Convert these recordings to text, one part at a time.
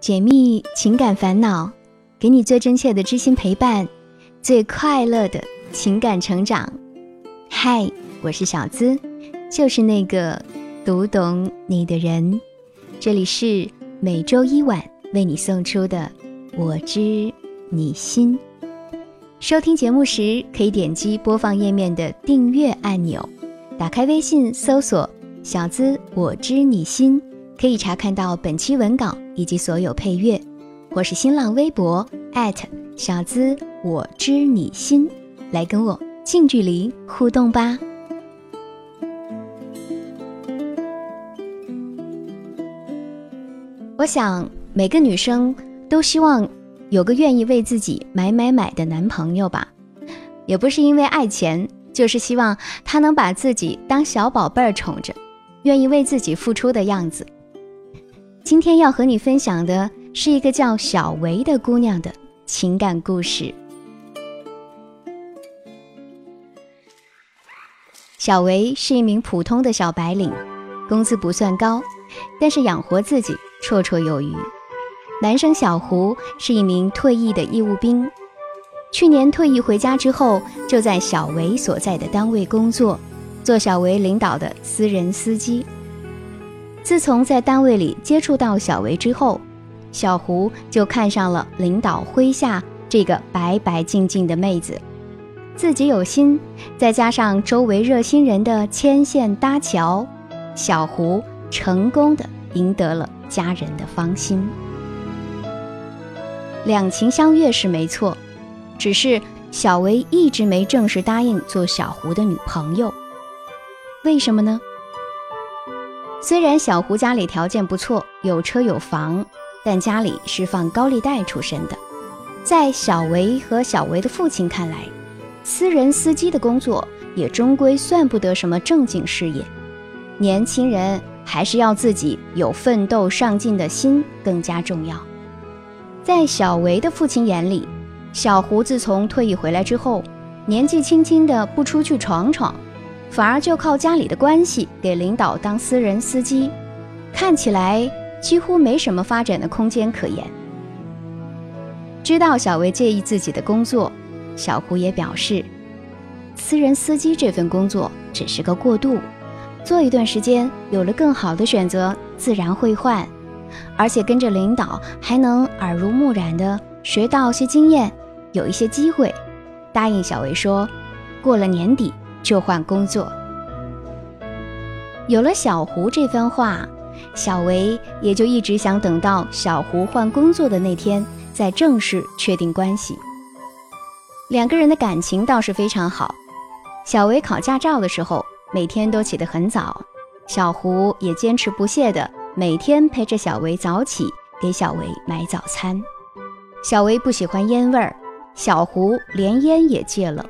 解密情感烦恼，给你最真切的知心陪伴，最快乐的情感成长。嗨，我是小资，就是那个读懂你的人。这里是每周一晚为你送出的《我知你心》。收听节目时，可以点击播放页面的订阅按钮，打开微信搜索“小资我知你心”。可以查看到本期文稿以及所有配乐，或是新浪微博小资我知你心，来跟我近距离互动吧。我想每个女生都希望有个愿意为自己买买买的男朋友吧，也不是因为爱钱，就是希望他能把自己当小宝贝儿宠着，愿意为自己付出的样子。今天要和你分享的是一个叫小维的姑娘的情感故事。小维是一名普通的小白领，工资不算高，但是养活自己绰绰有余。男生小胡是一名退役的义务兵，去年退役回家之后，就在小维所在的单位工作，做小维领导的私人司机。自从在单位里接触到小维之后，小胡就看上了领导麾下这个白白净净的妹子。自己有心，再加上周围热心人的牵线搭桥，小胡成功的赢得了家人的芳心。两情相悦是没错，只是小维一直没正式答应做小胡的女朋友。为什么呢？虽然小胡家里条件不错，有车有房，但家里是放高利贷出身的。在小维和小维的父亲看来，私人司机的工作也终归算不得什么正经事业。年轻人还是要自己有奋斗上进的心更加重要。在小维的父亲眼里，小胡自从退役回来之后，年纪轻轻的不出去闯闯。反而就靠家里的关系给领导当私人司机，看起来几乎没什么发展的空间可言。知道小维介意自己的工作，小胡也表示，私人司机这份工作只是个过渡，做一段时间有了更好的选择，自然会换。而且跟着领导还能耳濡目染的学到些经验，有一些机会。答应小维说，过了年底。就换工作。有了小胡这番话，小维也就一直想等到小胡换工作的那天，再正式确定关系。两个人的感情倒是非常好。小维考驾照的时候，每天都起得很早，小胡也坚持不懈的每天陪着小维早起，给小维买早餐。小维不喜欢烟味儿，小胡连烟也戒了。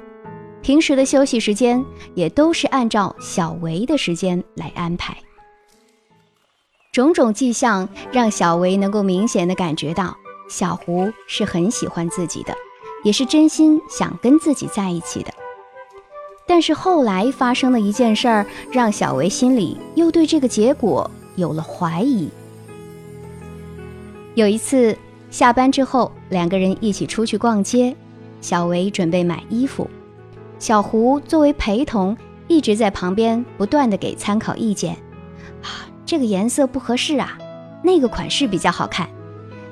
平时的休息时间也都是按照小维的时间来安排。种种迹象让小维能够明显的感觉到小胡是很喜欢自己的，也是真心想跟自己在一起的。但是后来发生的一件事儿，让小维心里又对这个结果有了怀疑。有一次下班之后，两个人一起出去逛街，小维准备买衣服。小胡作为陪同，一直在旁边不断的给参考意见。啊，这个颜色不合适啊，那个款式比较好看。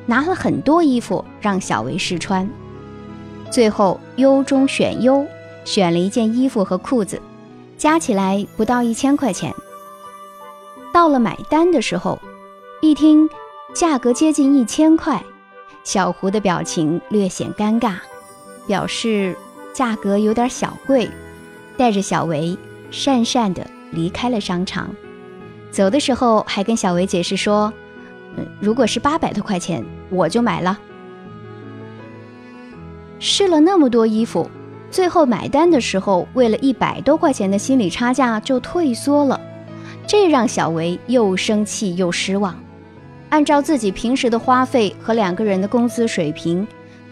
拿了很多衣服让小维试穿，最后优中选优，选了一件衣服和裤子，加起来不到一千块钱。到了买单的时候，一听价格接近一千块，小胡的表情略显尴尬，表示。价格有点小贵，带着小维讪讪的离开了商场。走的时候还跟小维解释说：“嗯，如果是八百多块钱，我就买了。”试了那么多衣服，最后买单的时候，为了一百多块钱的心理差价就退缩了，这让小维又生气又失望。按照自己平时的花费和两个人的工资水平。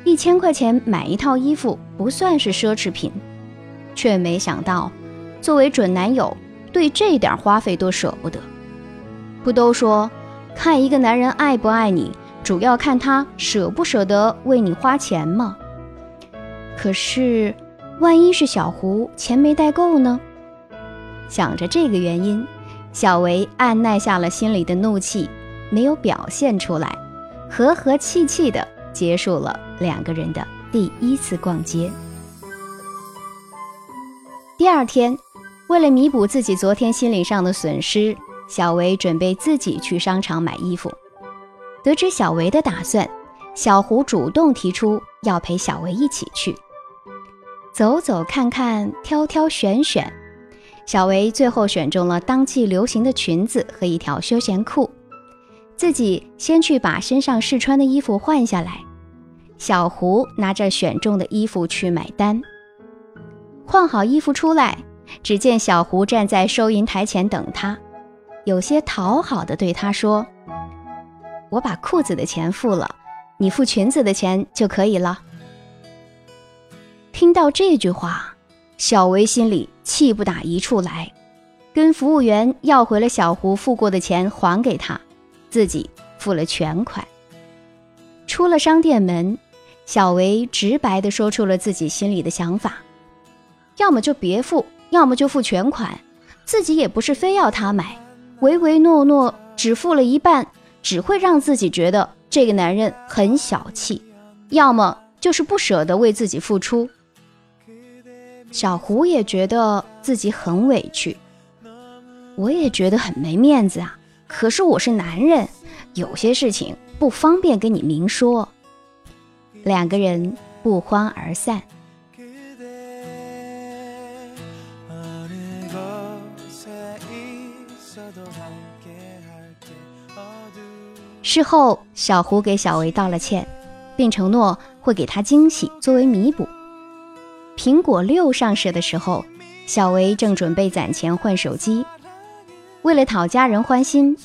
一千块钱买一套衣服不算是奢侈品，却没想到，作为准男友，对这点花费都舍不得。不都说，看一个男人爱不爱你，主要看他舍不舍得为你花钱吗。可是，万一是小胡钱没带够呢？想着这个原因，小维按耐下了心里的怒气，没有表现出来，和和气气的结束了两个人的第一次逛街。第二天，为了弥补自己昨天心理上的损失，小维准备自己去商场买衣服。得知小维的打算，小胡主动提出要陪小维一起去，走走看看，挑挑选选。小维最后选中了当季流行的裙子和一条休闲裤，自己先去把身上试穿的衣服换下来。小胡拿着选中的衣服去买单。换好衣服出来，只见小胡站在收银台前等他，有些讨好的对他说：“我把裤子的钱付了，你付裙子的钱就可以了。”听到这句话，小维心里气不打一处来，跟服务员要回了小胡付过的钱还给他，自己付了全款。出了商店门，小维直白地说出了自己心里的想法。要么就别付，要么就付全款。自己也不是非要他买，唯唯诺诺只付了一半，只会让自己觉得这个男人很小气。要么就是不舍得为自己付出。小胡也觉得自己很委屈，我也觉得很没面子啊。可是我是男人，有些事情不方便跟你明说。两个人不欢而散。事后，小胡给小维道了歉，并承诺会给他惊喜作为弥补。苹果六上市的时候，小维正准备攒钱换手机。为了讨家人欢心，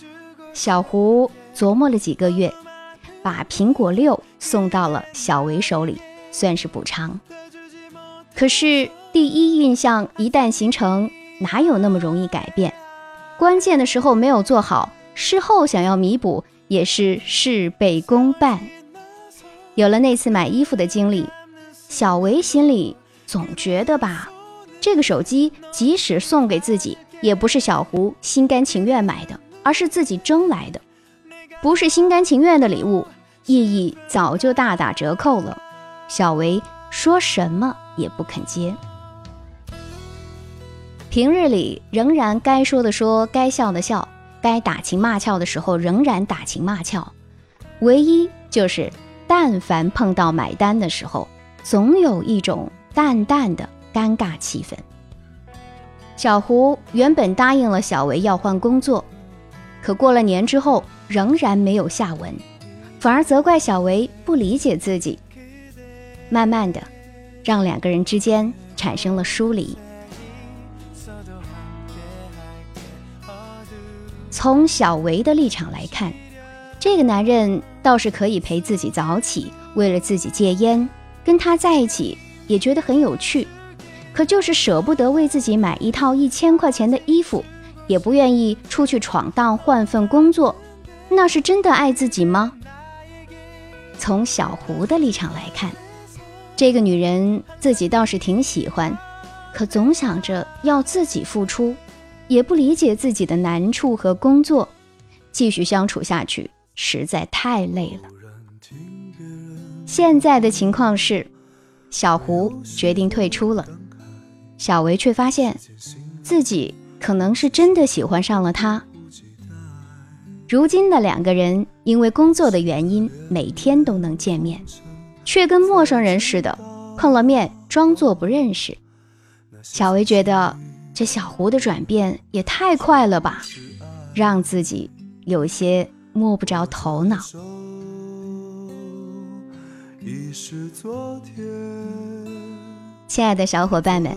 小胡琢磨了几个月，把苹果六送到了小维手里，算是补偿。可是第一印象一旦形成，哪有那么容易改变？关键的时候没有做好，事后想要弥补。也是事倍功半。有了那次买衣服的经历，小维心里总觉得吧，这个手机即使送给自己，也不是小胡心甘情愿买的，而是自己争来的。不是心甘情愿的礼物，意义早就大打折扣了。小维说什么也不肯接。平日里仍然该说的说，该笑的笑。该打情骂俏的时候仍然打情骂俏，唯一就是但凡碰到买单的时候，总有一种淡淡的尴尬气氛。小胡原本答应了小维要换工作，可过了年之后仍然没有下文，反而责怪小维不理解自己，慢慢的让两个人之间产生了疏离。从小维的立场来看，这个男人倒是可以陪自己早起，为了自己戒烟，跟他在一起也觉得很有趣。可就是舍不得为自己买一套一千块钱的衣服，也不愿意出去闯荡换份工作，那是真的爱自己吗？从小胡的立场来看，这个女人自己倒是挺喜欢，可总想着要自己付出。也不理解自己的难处和工作，继续相处下去实在太累了。现在的情况是，小胡决定退出了，小维却发现自己可能是真的喜欢上了他。如今的两个人因为工作的原因，每天都能见面，却跟陌生人似的，碰了面装作不认识。小维觉得。这小胡的转变也太快了吧，让自己有些摸不着头脑。亲爱的小伙伴们，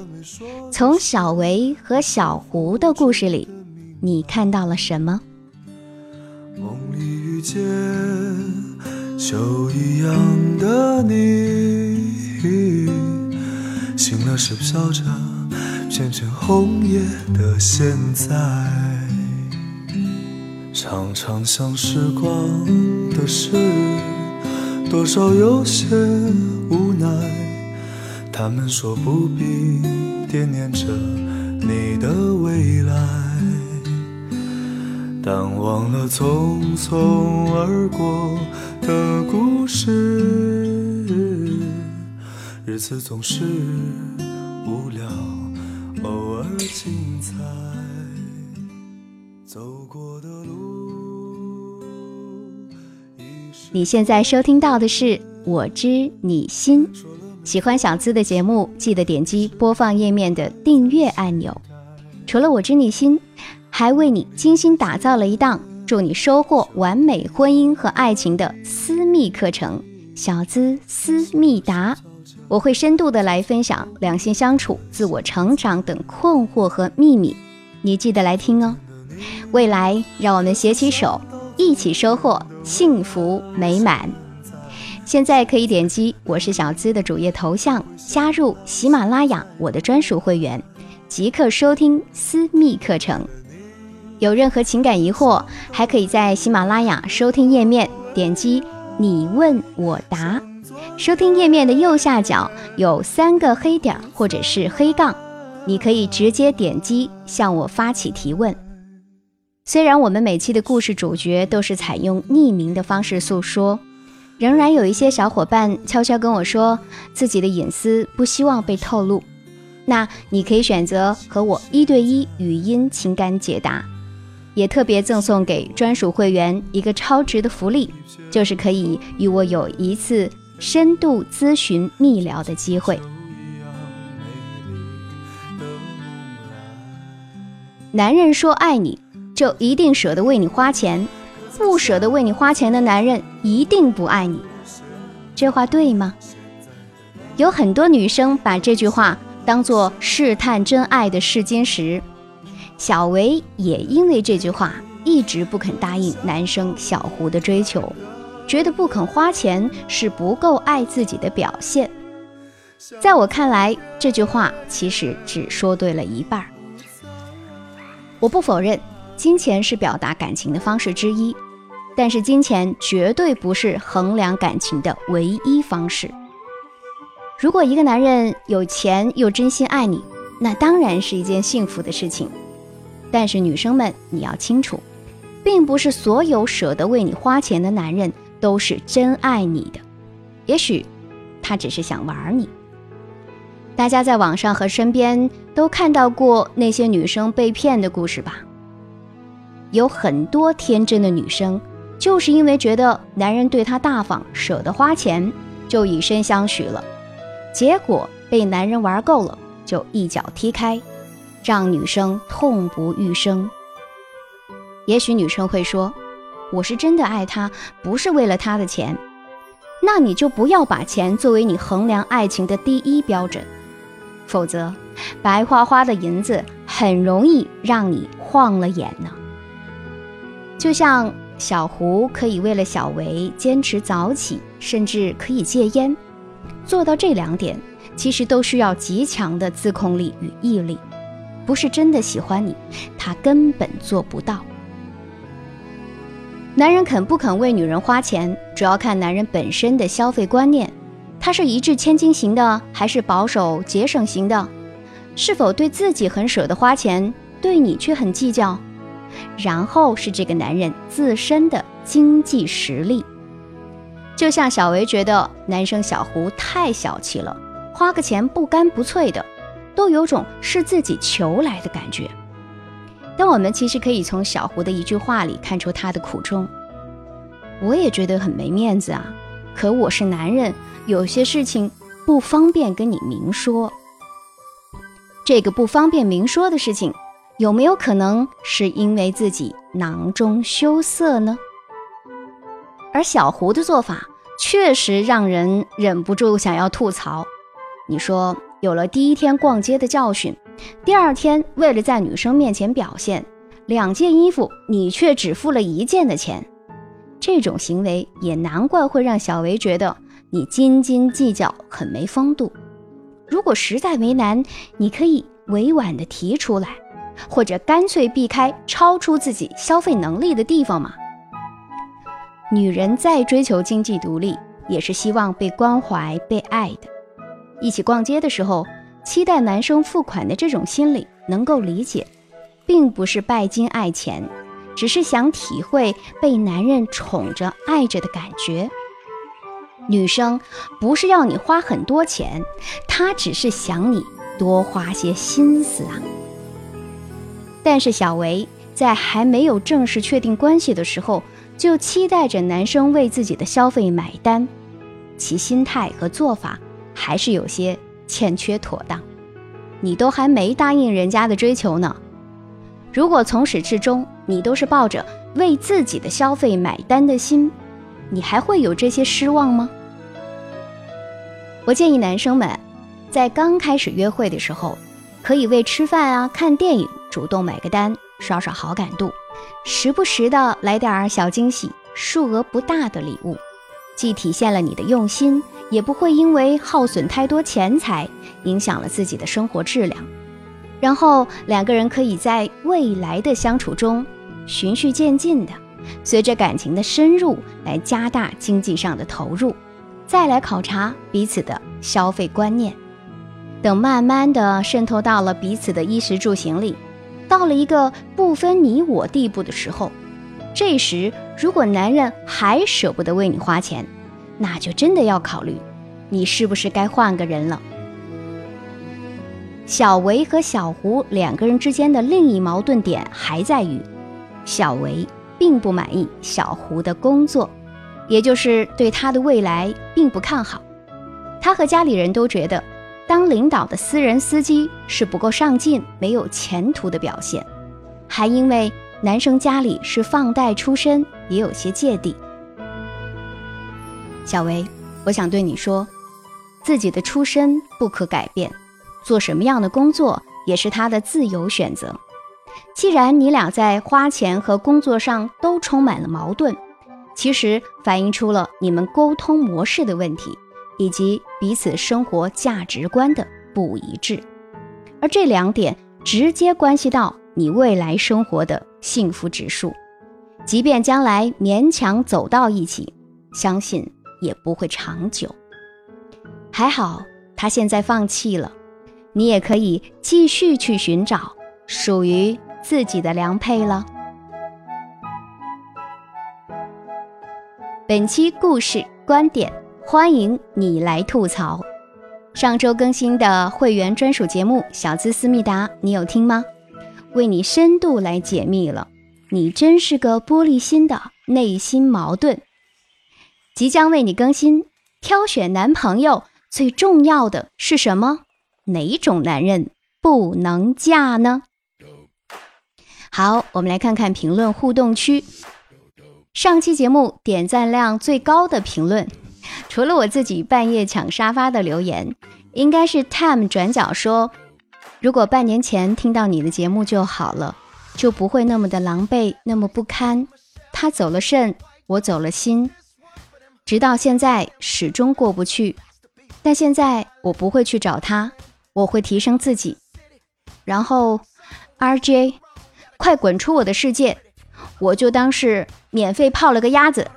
从小维和小胡的故事里，你看到了什么？梦里遇见秋一样的你，醒了是飘着。变成红叶的现在，常常想时光。的事，多少有些无奈。他们说不必惦念着你的未来，但忘了匆匆而过的故事。日子总是无聊，偶尔精彩。走过的路。你现在收听到的是《我知你心》，喜欢小资的节目，记得点击播放页面的订阅按钮。除了《我知你心》，还为你精心打造了一档祝你收获完美婚姻和爱情的私密课程——小资思密达。我会深度的来分享两性相处、自我成长等困惑和秘密，你记得来听哦。未来，让我们携起手，一起收获幸福美满。现在可以点击我是小资的主页头像，加入喜马拉雅我的专属会员，即刻收听私密课程。有任何情感疑惑，还可以在喜马拉雅收听页面点击“你问我答”。收听页面的右下角有三个黑点或者是黑杠，你可以直接点击向我发起提问。虽然我们每期的故事主角都是采用匿名的方式诉说，仍然有一些小伙伴悄悄跟我说自己的隐私不希望被透露。那你可以选择和我一对一语音情感解答，也特别赠送给专属会员一个超值的福利，就是可以与我有一次深度咨询密聊的机会。男人说爱你。就一定舍得为你花钱，不舍得为你花钱的男人一定不爱你。这话对吗？有很多女生把这句话当做试探真爱的试金石。小维也因为这句话一直不肯答应男生小胡的追求，觉得不肯花钱是不够爱自己的表现。在我看来，这句话其实只说对了一半儿。我不否认。金钱是表达感情的方式之一，但是金钱绝对不是衡量感情的唯一方式。如果一个男人有钱又真心爱你，那当然是一件幸福的事情。但是女生们，你要清楚，并不是所有舍得为你花钱的男人都是真爱你的，也许他只是想玩你。大家在网上和身边都看到过那些女生被骗的故事吧？有很多天真的女生，就是因为觉得男人对她大方、舍得花钱，就以身相许了。结果被男人玩够了，就一脚踢开，让女生痛不欲生。也许女生会说：“我是真的爱他，不是为了他的钱。”那你就不要把钱作为你衡量爱情的第一标准，否则白花花的银子很容易让你晃了眼呢。就像小胡可以为了小维坚持早起，甚至可以戒烟，做到这两点，其实都需要极强的自控力与毅力。不是真的喜欢你，他根本做不到。男人肯不肯为女人花钱，主要看男人本身的消费观念，他是一掷千金型的，还是保守节省型的？是否对自己很舍得花钱，对你却很计较？然后是这个男人自身的经济实力，就像小维觉得男生小胡太小气了，花个钱不干不脆的，都有种是自己求来的感觉。但我们其实可以从小胡的一句话里看出他的苦衷。我也觉得很没面子啊，可我是男人，有些事情不方便跟你明说。这个不方便明说的事情。有没有可能是因为自己囊中羞涩呢？而小胡的做法确实让人忍不住想要吐槽。你说，有了第一天逛街的教训，第二天为了在女生面前表现，两件衣服你却只付了一件的钱，这种行为也难怪会让小维觉得你斤斤计较，很没风度。如果实在为难，你可以委婉的提出来。或者干脆避开超出自己消费能力的地方嘛。女人再追求经济独立，也是希望被关怀、被爱的。一起逛街的时候，期待男生付款的这种心理能够理解，并不是拜金爱钱，只是想体会被男人宠着、爱着的感觉。女生不是要你花很多钱，她只是想你多花些心思啊。但是小维在还没有正式确定关系的时候。就期待着男生为自己的消费买单，其心态和做法还是有些欠缺妥当。你都还没答应人家的追求呢，如果从始至终你都是抱着为自己的消费买单的心，你还会有这些失望吗？我建议男生们在刚开始约会的时候，可以为吃饭啊、看电影主动买个单，刷刷好感度。时不时的来点儿小惊喜，数额不大的礼物，既体现了你的用心，也不会因为耗损太多钱财，影响了自己的生活质量。然后两个人可以在未来的相处中，循序渐进的，随着感情的深入来加大经济上的投入，再来考察彼此的消费观念。等慢慢的渗透到了彼此的衣食住行里。到了一个不分你我地步的时候，这时如果男人还舍不得为你花钱，那就真的要考虑，你是不是该换个人了。小维和小胡两个人之间的另一矛盾点还在于，小维并不满意小胡的工作，也就是对他的未来并不看好。他和家里人都觉得。当领导的私人司机是不够上进、没有前途的表现，还因为男生家里是放贷出身，也有些芥蒂。小维，我想对你说，自己的出身不可改变，做什么样的工作也是他的自由选择。既然你俩在花钱和工作上都充满了矛盾，其实反映出了你们沟通模式的问题。以及彼此生活价值观的不一致，而这两点直接关系到你未来生活的幸福指数。即便将来勉强走到一起，相信也不会长久。还好他现在放弃了，你也可以继续去寻找属于自己的良配了。本期故事观点。欢迎你来吐槽。上周更新的会员专属节目《小资思密达》，你有听吗？为你深度来解密了。你真是个玻璃心的内心矛盾。即将为你更新，挑选男朋友最重要的是什么？哪种男人不能嫁呢？好，我们来看看评论互动区。上期节目点赞量最高的评论。除了我自己半夜抢沙发的留言，应该是 Time 转角说：“如果半年前听到你的节目就好了，就不会那么的狼狈，那么不堪。他走了肾，我走了心，直到现在始终过不去。但现在我不会去找他，我会提升自己。然后，RJ，快滚出我的世界，我就当是免费泡了个鸭子。”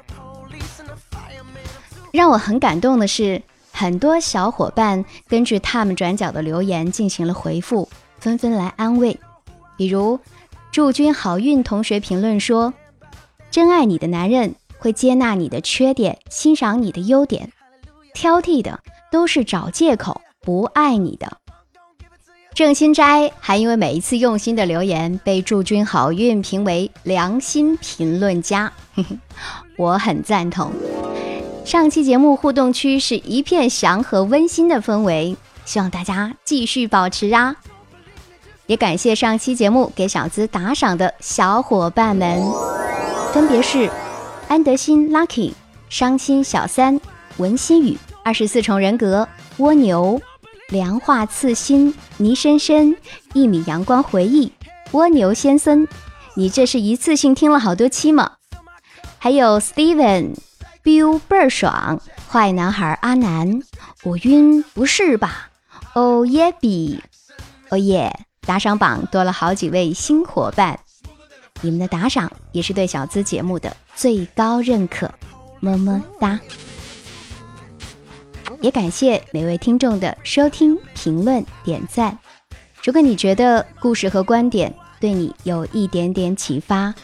让我很感动的是，很多小伙伴根据他们转角的留言进行了回复，纷纷来安慰。比如，祝君好运同学评论说：“真爱你的男人会接纳你的缺点，欣赏你的优点；挑剔的都是找借口不爱你的。”郑新斋还因为每一次用心的留言，被祝君好运评为良心评论家，我很赞同。上期节目互动区是一片祥和温馨的氛围，希望大家继续保持啊！也感谢上期节目给小资打赏的小伙伴们，分别是安德新、Lucky、伤心小三、文心雨、二十四重人格、蜗牛、凉话刺心、倪深深、一米阳光回忆、蜗牛先生，你这是一次性听了好多期吗？还有 Steven。Biu 倍儿爽，坏男孩阿南，我晕不是吧？哦耶比，哦耶！打赏榜多了好几位新伙伴，你们的打赏也是对小资节目的最高认可，么么哒！也感谢每位听众的收听、评论、点赞。如果你觉得故事和观点对你有一点点启发，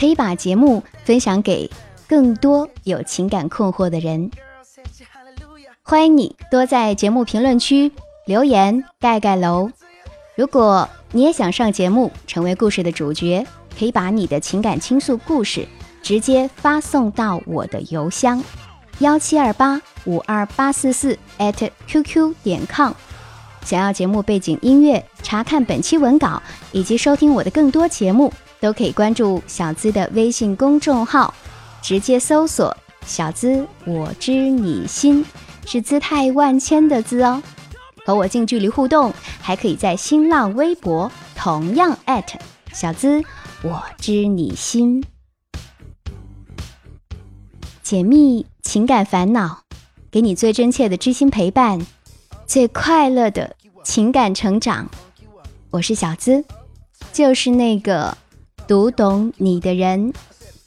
可以把节目分享给更多有情感困惑的人。欢迎你多在节目评论区留言盖盖楼。如果你也想上节目，成为故事的主角。可以把你的情感倾诉故事直接发送到我的邮箱幺七二八五二八四四 at qq 点 com。想要节目背景音乐、查看本期文稿以及收听我的更多节目，都可以关注小资的微信公众号，直接搜索“小资我知你心”，是姿态万千的“资”哦。和我近距离互动，还可以在新浪微博同样艾特小资。我知你心，解密情感烦恼，给你最真切的知心陪伴，最快乐的情感成长。我是小资，就是那个读懂你的人。